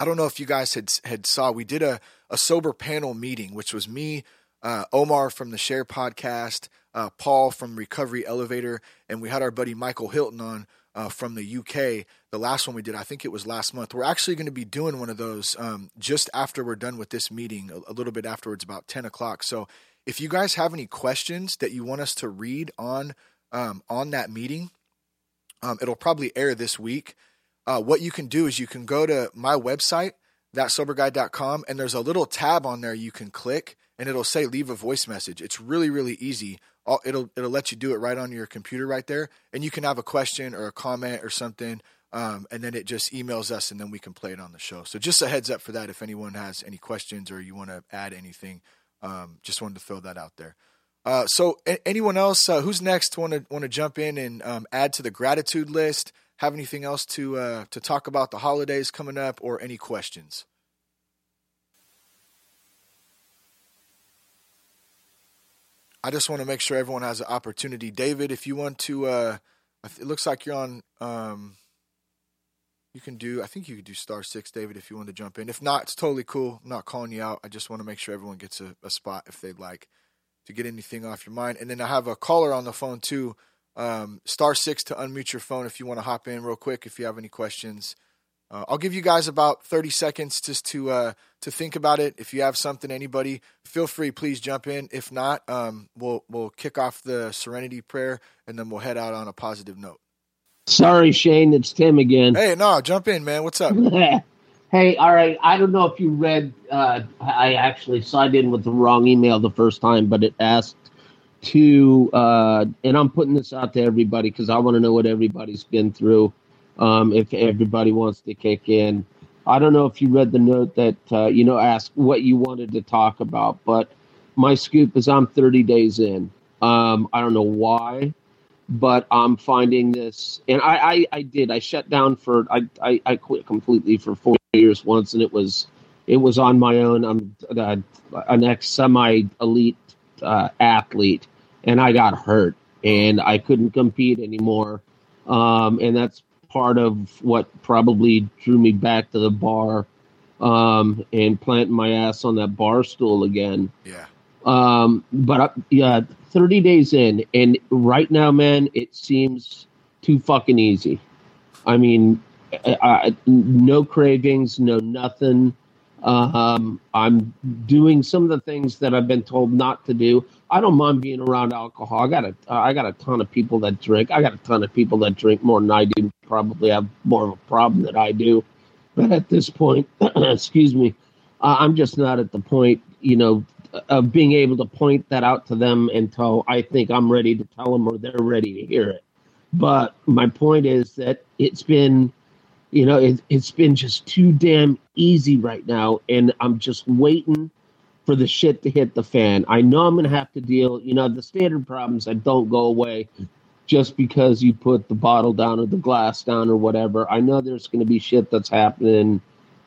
S2: I don't know if you guys had had saw we did a a sober panel meeting, which was me, uh, Omar from the SHAIR podcast, uh, Paul from Recovery Elevator, and we had our buddy Michael Hilton on uh, from the UK. The last one we did, I think it was last month. We're actually going to be doing one of those um, just after we're done with this meeting, a, a little bit afterwards, about 10 o'clock. So if you guys have any questions that you want us to read on um, on that meeting, um, it'll probably air this week. Uh, what you can do is you can go to my website, thatsoberguy.com, and there's a little tab on there you can click, and it'll say leave a voice message. It's really really easy. It'll it'll let you do it right on your computer right there, and you can have a question or a comment or something, um, and then it just emails us, and then we can play it on the show. So just a heads up for that. If anyone has any questions or you want to add anything, um, just wanted to throw that out there. Uh, so, a- anyone else uh, who's next want to want to jump in and um, add to the gratitude list? Have anything else to uh, to talk about the holidays coming up, or any questions? I just want to make sure everyone has an opportunity. David, if you want to, uh, it looks like you're on. Um, you can do. I think you could do star six, David, if you want to jump in. If not, it's totally cool. I'm not calling you out. I just want to make sure everyone gets a, a spot if they'd like to get anything off your mind. And then I have a caller on the phone too. Um, star six to unmute your phone if you want to hop in real quick if you have any questions. Uh, I'll give you guys about 30 seconds just to uh, to think about it. If you have something, anybody, feel free. Please jump in. If not, um, we'll we'll kick off the Serenity prayer and then we'll head out on a positive note.
S5: Sorry, Shane, it's Tim again.
S2: Hey, no, jump in, man. What's up? (laughs)
S5: hey, all right. I don't know if you read. Uh, I actually signed in with the wrong email the first time, but it asked to, uh, and I'm putting this out to everybody because I want to know what everybody's been through. Um, if everybody wants to kick in, I don't know if you read the note that uh, you know asked what you wanted to talk about, but my scoop is I'm 30 days in. Um, I don't know why but I'm finding this, and I, I, I did. I shut down for I, I, I quit completely for four years once, and it was it was on my own. I'm uh, an ex semi elite uh, athlete, and I got hurt, and I couldn't compete anymore, um, and that's part of what probably drew me back to the bar um, and planting my ass on that bar stool again.
S2: Yeah.
S5: Um, but uh, yeah, 30 days in, and right now, man, it seems too fucking easy. I mean, I, no cravings, no nothing. Um, I'm doing some of the things that I've been told not to do. I don't mind being around alcohol. I got a, I got a ton of people that drink. I got a ton of people that drink more than I do. Probably have more of a problem than I do. But at this point, (clears throat) excuse me, I'm just not at the point, you know, of being able to point that out to them until I think I'm ready to tell them or they're ready to hear it. But my point is that it's been, you know, it, it's been just too damn easy right now, and I'm just waiting for the shit to hit the fan. I know I'm gonna have to deal, you know, the standard problems that don't go away just because you put the bottle down or the glass down or whatever. I know there's gonna be shit that's happening,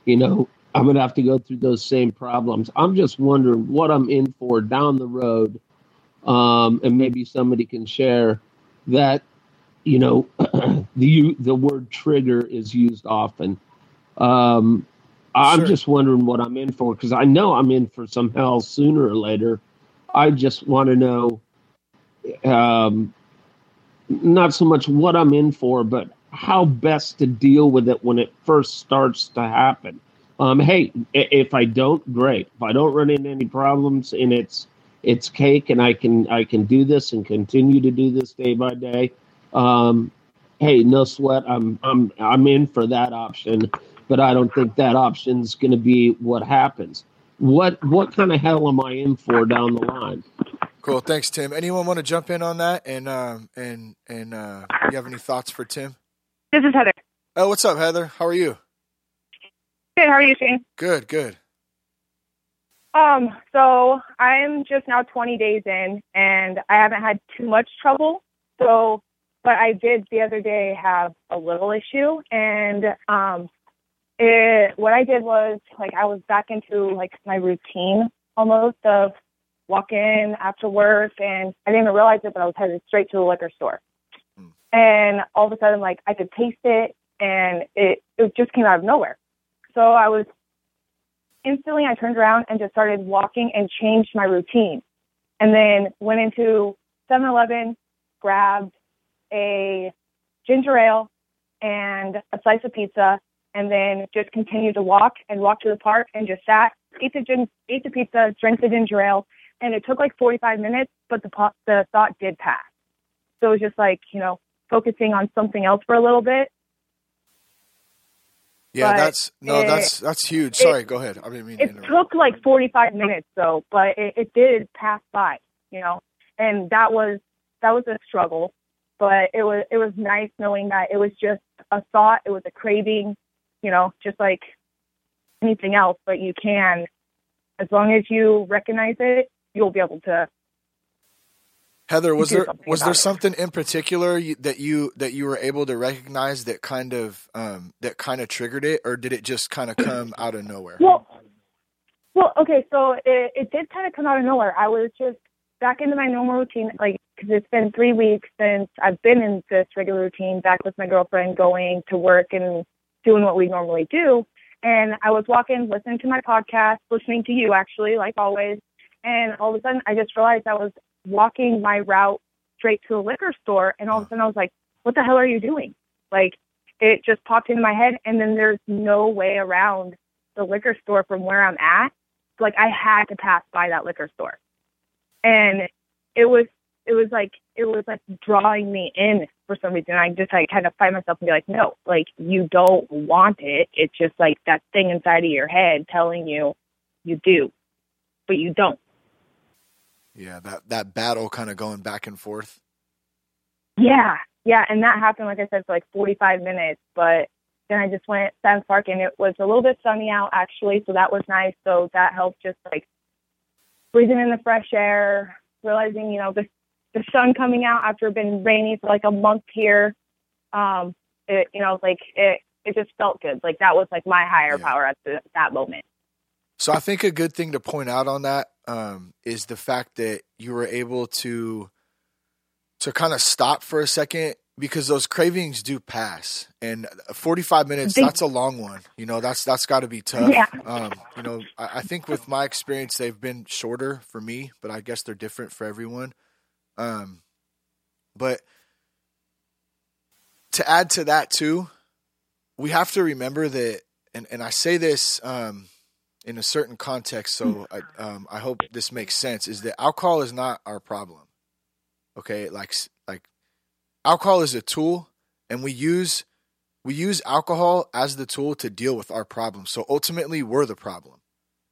S5: you know, I'm going to have to go through those same problems. I'm just wondering what I'm in for down the road. Um, and maybe somebody can share that, you know, (clears throat) the the word trigger is used often. Um, I'm sure. just wondering what I'm in for because I know I'm in for some hell sooner or later. I just want to know, um, not so much what I'm in for, but how best to deal with it when it first starts to happen um, hey, if I don't, great. If I don't run into any problems and it's it's cake and I can I can do this and continue to do this day by day, um, hey, no sweat. I'm I'm I'm in for that option, but I don't think that option's going to be what happens. What what kind of hell am I in for down the line?
S2: Cool. Thanks, Tim. Anyone want to jump in on that? And um and and uh, you have any thoughts for Tim?
S6: This is Heather.
S2: Oh, what's up, Heather? How are you?
S6: Good. How are you, Shane?
S2: Good. Good.
S6: Um, so I'm just now 20 days in, and I haven't had too much trouble. So, but I did the other day have a little issue, and um, it what I did was like I was back into like my routine almost of walking after work, and I didn't even realize it, but I was headed straight to the liquor store, hmm. and all of a sudden like I could taste it, and it it just came out of nowhere. So I was instantly, I turned around and just started walking and changed my routine. And then went into 7 Eleven, grabbed a ginger ale and a slice of pizza, and then just continued to walk and walk to the park and just sat, ate the gin, ate the pizza, drank the ginger ale, and it took like 45 minutes, but the the thought did pass. So it was just like you know focusing on something else for a little bit.
S2: Yeah,
S6: But
S2: that's no,
S6: it-
S2: that's that's huge. Sorry, go ahead. I didn't mean
S6: It took like 45 minutes though, but it, it did pass by, you know, and that was that was a struggle, but it was it was nice knowing that it was just a thought, it was a craving, you know, just like anything else. But you can, as long as you recognize it, you'll be able to.
S2: Heather, was there was there
S6: it.
S2: something in particular you, that you that you were able to recognize that kind of um, that kind of triggered it, or did it just kind of come (clears throat) out of nowhere?
S6: Well, well, okay, so it, it did kind of come out of nowhere. I was just back into my normal routine, like because it's been three weeks since I've been in this regular routine, back with my girlfriend, going to work and doing what we normally do. And I was walking, listening to my podcast, listening to you actually, like always. And all of a sudden, I just realized I was walking my route straight to a liquor store, and all of a sudden, I was like, "What the hell are you doing?" Like, it just popped into my head, and then there's no way around the liquor store from where I'm at. Like I had to pass by that liquor store. And it was it was like it was like drawing me in for some reason. I just like kind of find myself and be like, no, like you don't want it. It's just like that thing inside of your head telling you you do, but you don't.
S2: Yeah, that that battle kind of going back and forth.
S6: Yeah, yeah, and that happened, like I said, for like 45 minutes. But then I just went Sam Park, and it was a little bit sunny out actually, so that was nice. So that helped just like breathing in the fresh air, realizing you know the the sun coming out after it been rainy for like a month here. Um, it you know like it it just felt good. Like that was like my higher
S2: Yeah.
S6: power at the, that moment.
S2: So I think a good thing to point out on that um, is the fact that you were able to to kind of stop for a second because those cravings do pass, and 45 minutes that's a long one. You know, that's that's got to be tough.
S6: Yeah.
S2: Um, you know, I, I think with my experience, they've been shorter for me, but I guess they're different for everyone. Um, but to add to that too, we have to remember that, and, and I say this um, in a certain context, so I, um, I hope this makes sense. Is that alcohol is not our problem? Okay, like like alcohol is a tool, and we use we use alcohol as the tool to deal with our problems. So ultimately, we're the problem.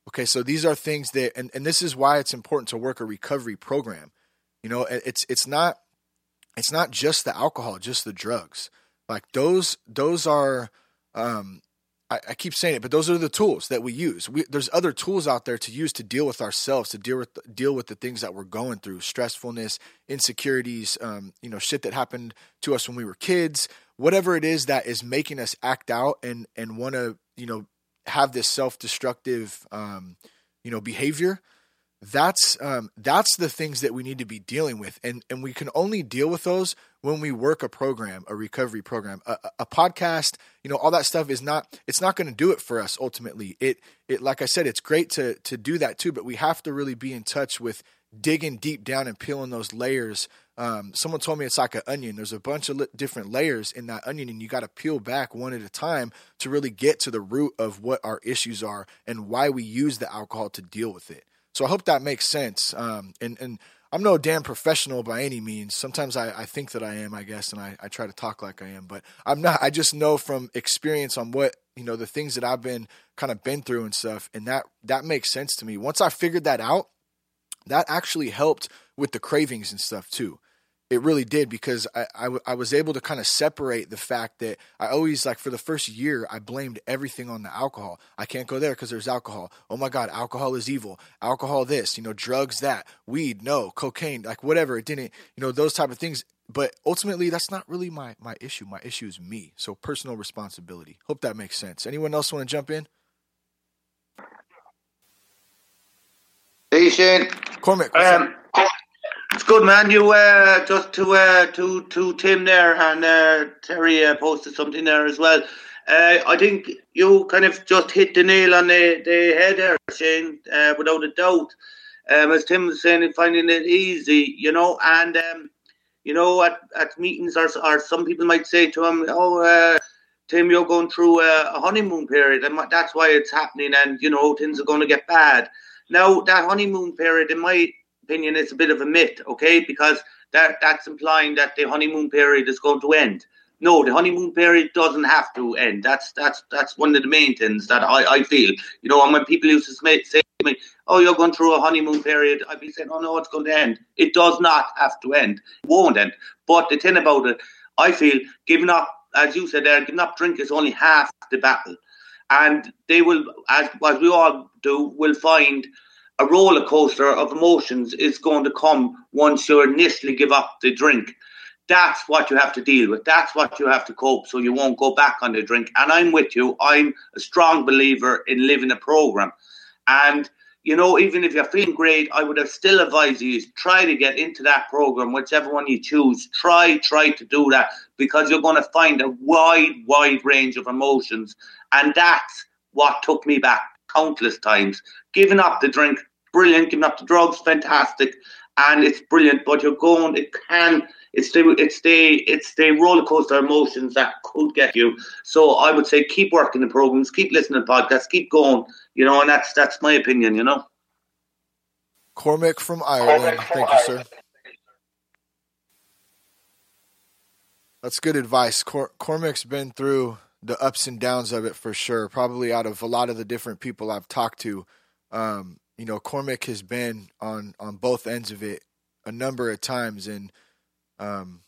S2: Okay, so these are things that, and, and this is why it's important to work a recovery program. You know, it's it's not it's not just the alcohol, just the drugs. Like those those are um I, I keep saying it, but those are the tools that we use. We, there's other tools out there to use to deal with ourselves, to deal with deal with the things that we're going through, stressfulness, insecurities, um, you know, shit that happened to us when we were kids, whatever it is that is making us act out and and want to, you know, have this self-destructive, um, you know, behavior that's um, that's the things that we need to be dealing with, and and we can only deal with those when we work a program, a recovery program, a, a- podcast. You know, all that stuff is not it's not going to do it for us ultimately. It it like I said, it's great to to do that too, but we have to really be in touch with digging deep down and peeling those layers. Um, someone told me it's like an onion. There's a bunch of li- different layers in that onion, and you got to peel back one at a time to really get to the root of what our issues are and why we use the alcohol to deal with it. So I hope that makes sense. Um, and and I'm no damn professional by any means. Sometimes I, I think that I am, I guess, and I, I try to talk like I am, but I'm not. I just know from experience on what you know the things that I've been kind of been through and stuff, and that that makes sense to me. Once I figured that out, that actually helped with the cravings and stuff too. It really did because I, I, w- I was able to kind of separate the fact that I always, like, for the first year, I blamed everything on the alcohol. I can't go there because there's alcohol. Oh my God, alcohol is evil. Alcohol, this, you know, drugs, that, weed, no, cocaine, like, whatever. It didn't, you know, those type of things. But ultimately, that's not really my, my issue. My issue is me. So personal responsibility. Hope that makes sense. Anyone else want to jump in?
S4: Hey Shane,
S2: Cormac,
S4: um, it's good man. You uh, just to uh, to to Tim there and uh, Terry uh, posted something there as well. Uh, I think you kind of just hit the nail on the, the head there, Shane, uh, without a doubt. Um, as Tim was saying, finding it easy, you know, and um, you know, at, at meetings, or, or some people might say to him, "Oh, uh, Tim, you're going through a, a honeymoon period, and that's why it's happening, and you know things are going to get bad." Now, that honeymoon period, in my opinion, is a bit of a myth, okay? Because that that's implying that the honeymoon period is going to end. No, the honeymoon period doesn't have to end. That's that's that's one of the main things that I, I feel. You know, and when people used to say to me, "Oh, you're going through a honeymoon period," I'd be saying, "Oh no, it's going to end." It does not have to end. It won't end. But the thing about it, I feel giving up, as you said there, giving up drink is only half the battle, and they will, as as we all do, will find a roller coaster of emotions is going to come once you initially give up the drink. That's what you have to deal with. That's what you have to cope so you won't go back on the drink. And I'm with you. I'm a strong believer in living a program. And, you know, even if you're feeling great, I would have still advised you try to get into that program, whichever one you choose. Try, try to do that because you're going to find a wide, wide range of emotions. And that's what took me back countless times. Giving up the drink, brilliant. Giving up the drugs, fantastic, and it's brilliant. But you're going, it can, it's the, it's the, it's the roller coaster emotions that could get you. So I would say keep working the programs, keep listening to podcasts, keep going. You know, and that's that's my opinion. You know.
S2: Cormac from Ireland. Thank you, sir. That's good advice. Cor- Cormac's been through the ups and downs of it for sure. Probably out of a lot of the different people I've talked to, um, you know, Cormac has been on on both ends of it a number of times, and um,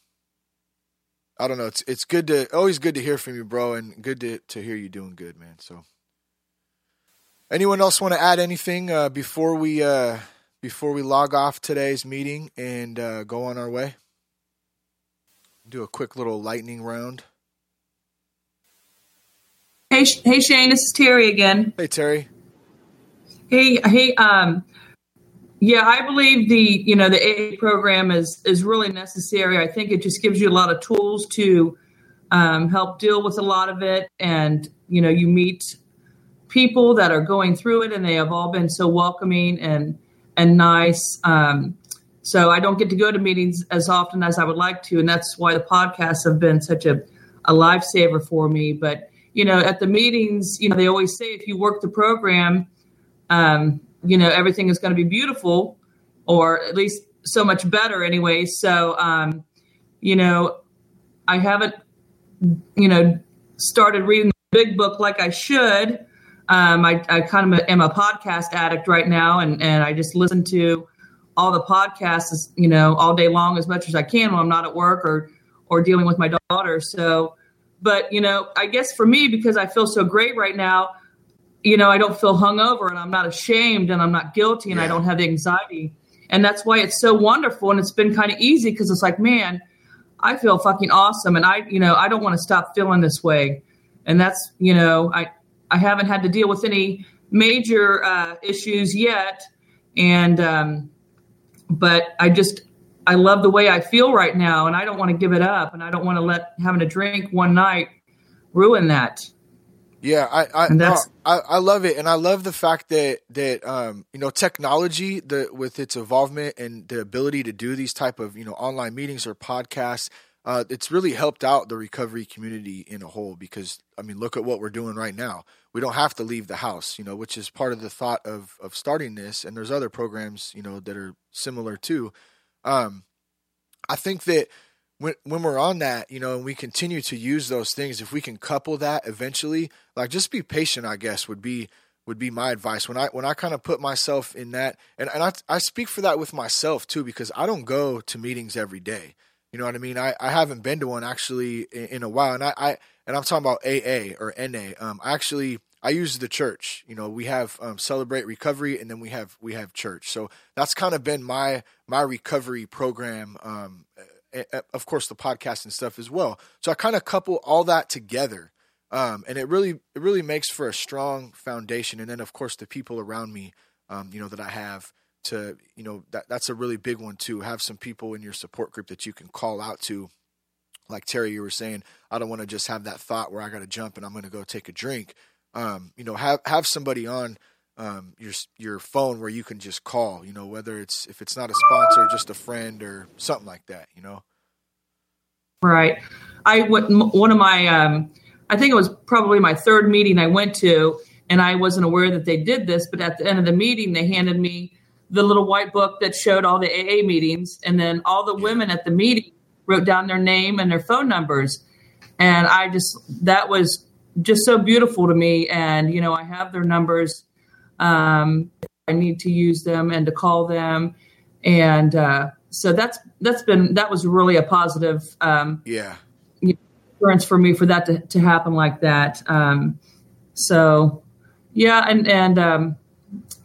S2: I don't know. It's it's good to always good to hear from you, bro, and good to to hear you doing good, man. So, anyone else want to add anything uh, before we uh, before we log off today's meeting and uh, go on our way? Do a quick little lightning round.
S3: Hey, hey, Shane, this is Terry again.
S2: Hey, Terry.
S3: Hey, hey, um, yeah, I believe the you know the AA program is is really necessary. I think it just gives you a lot of tools to um, help deal with a lot of it, and you know you meet people that are going through it, and they have all been so welcoming and and nice. Um, so I don't get to go to meetings as often as I would like to, and that's why the podcasts have been such a a lifesaver for me. But you know, at the meetings, you know, they always say if you work the program um, you know, everything is going to be beautiful, or at least so much better anyway. So, um, you know, I haven't, you know, started reading the big book like I should. Um, I, I kind of am a podcast addict right now, and, and I just listen to all the podcasts, you know, all day long as much as I can when I'm not at work or or dealing with my daughter. So, but you know, I guess for me, because I feel so great right now, you know, I don't feel hungover and I'm not ashamed and I'm not guilty and yeah. I don't have the anxiety. And that's why it's so wonderful. And it's been kind of easy because it's like, man, I feel fucking awesome. And I, you know, I don't want to stop feeling this way. And that's, you know, I, I haven't had to deal with any major uh, issues yet. And, um, but I just, I love the way I feel right now and I don't want to give it up. And I don't want to let having a drink one night ruin that.
S2: Yeah, I I, no, I, I love it, and I love the fact that that um you know technology the with its involvement and the ability to do these type of you know online meetings or podcasts, uh, it's really helped out the recovery community in a whole because I mean look at what we're doing right now. We don't have to leave the house, you know, which is part of the thought of of starting this, and there's other programs you know that are similar too. Um, I think that when when we're on that, you know, and we continue to use those things, if we can couple that eventually, like just be patient, I guess would be would be my advice. When I when I kind of put myself in that, and and I I speak for that with myself too because I don't go to meetings every day. You know what I mean? I, I haven't been to one actually in, in a while, and I, I and I'm talking about AA or NA. Um, I actually I use the church. You know, we have um, celebrate recovery, and then we have we have church. So that's kind of been my my recovery program um, of course the podcast and stuff as well. So I kind of couple all that together. Um, and it really it really makes for a strong foundation. And then of course the people around me, um, you know, that I have to, you know, that that's a really big one too. Have some people in your support group that you can call out to. Like Terry, you were saying, I don't want to just have that thought where I got to jump and I'm going to go take a drink. Um, you know, have have somebody on um, your your phone where you can just call. You know, whether it's if it's not a sponsor, just a friend or something like that. You know.
S3: Right. I went one of my um, I think it was probably my third meeting I went to, and I wasn't aware that they did this. But at the end of the meeting, they handed me the little white book that showed all the AA meetings, and then all the women at the meeting wrote down their name and their phone numbers, and I just that was just so beautiful to me. And you know, I have their numbers. Um, I need to use them and to call them, and uh, so that's that's been that was really a positive. Um,
S2: yeah
S3: experience for me for that to, to happen like that. Um, so yeah, and and um,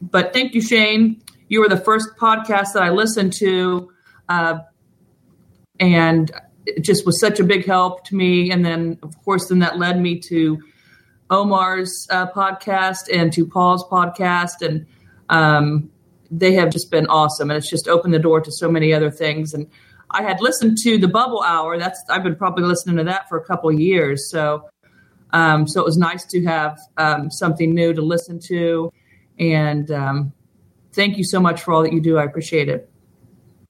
S3: but thank you, Shane. You were the first podcast that I listened to, uh, and it just was such a big help to me. And then, of course, then that led me to Omar's uh, podcast and to Paul's podcast, and um, they have just been awesome. And it's just opened the door to so many other things. And I had listened to the Bubble Hour. That's I've been probably listening to that for a couple years. So, um, so it was nice to have um, something new to listen to, and um, thank you so much for all that you do. I appreciate it.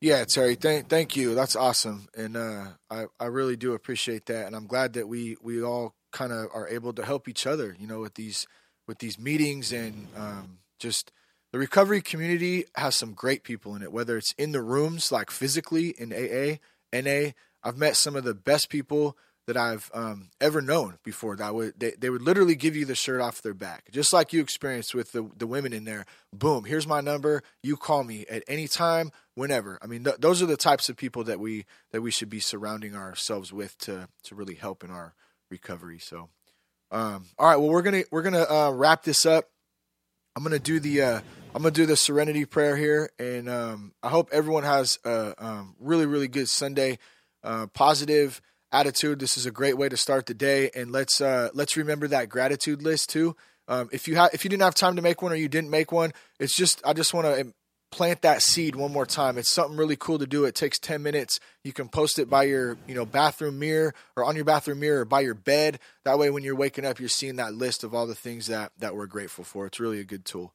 S2: Yeah, Terry, thank thank you. That's awesome, and uh, I I really do appreciate that, and I'm glad that we we all kind of are able to help each other. You know, with these with these meetings and um, just the recovery community has some great people in it, whether it's in the rooms, like physically in AA, NA. I've met some of the best people that I've um, ever known before. That would they, they would literally give you the shirt off their back, just like you experienced with the the women in there. Boom, here's my number. You call me at any time, whenever. I mean, th- those are the types of people that we that we should be surrounding ourselves with to to really help in our recovery. So, um, all right, well, we're gonna we're gonna uh, wrap this up. I'm gonna do the uh, I'm gonna do the Serenity prayer here, and um, I hope everyone has a um, really really good Sunday, uh, positive attitude. This is a great way to start the day, and let's uh, let's remember that gratitude list too. Um, if you have if you didn't have time to make one or you didn't make one, it's just I just want to plant that seed one more time. It's something really cool to do. It takes 10 minutes. You can post it by your, you know, bathroom mirror or on your bathroom mirror or by your bed. That way when you're waking up, you're seeing that list of all the things that that we're grateful for. It's really a good tool.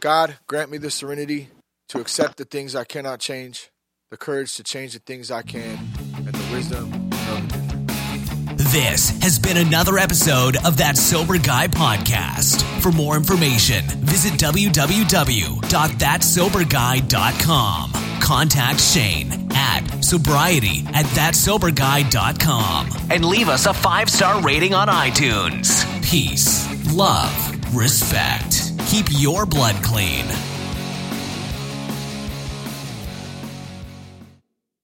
S2: God, grant me the serenity to accept the things I cannot change, the courage to change the things I can, and the wisdom
S1: This has been another episode of That Sober Guy podcast. For more information, visit www.thatsoberguy.com. Contact Shane at sobriety at thatsoberguy.com and leave us a five star rating on iTunes. Peace, love, respect. Keep your blood clean.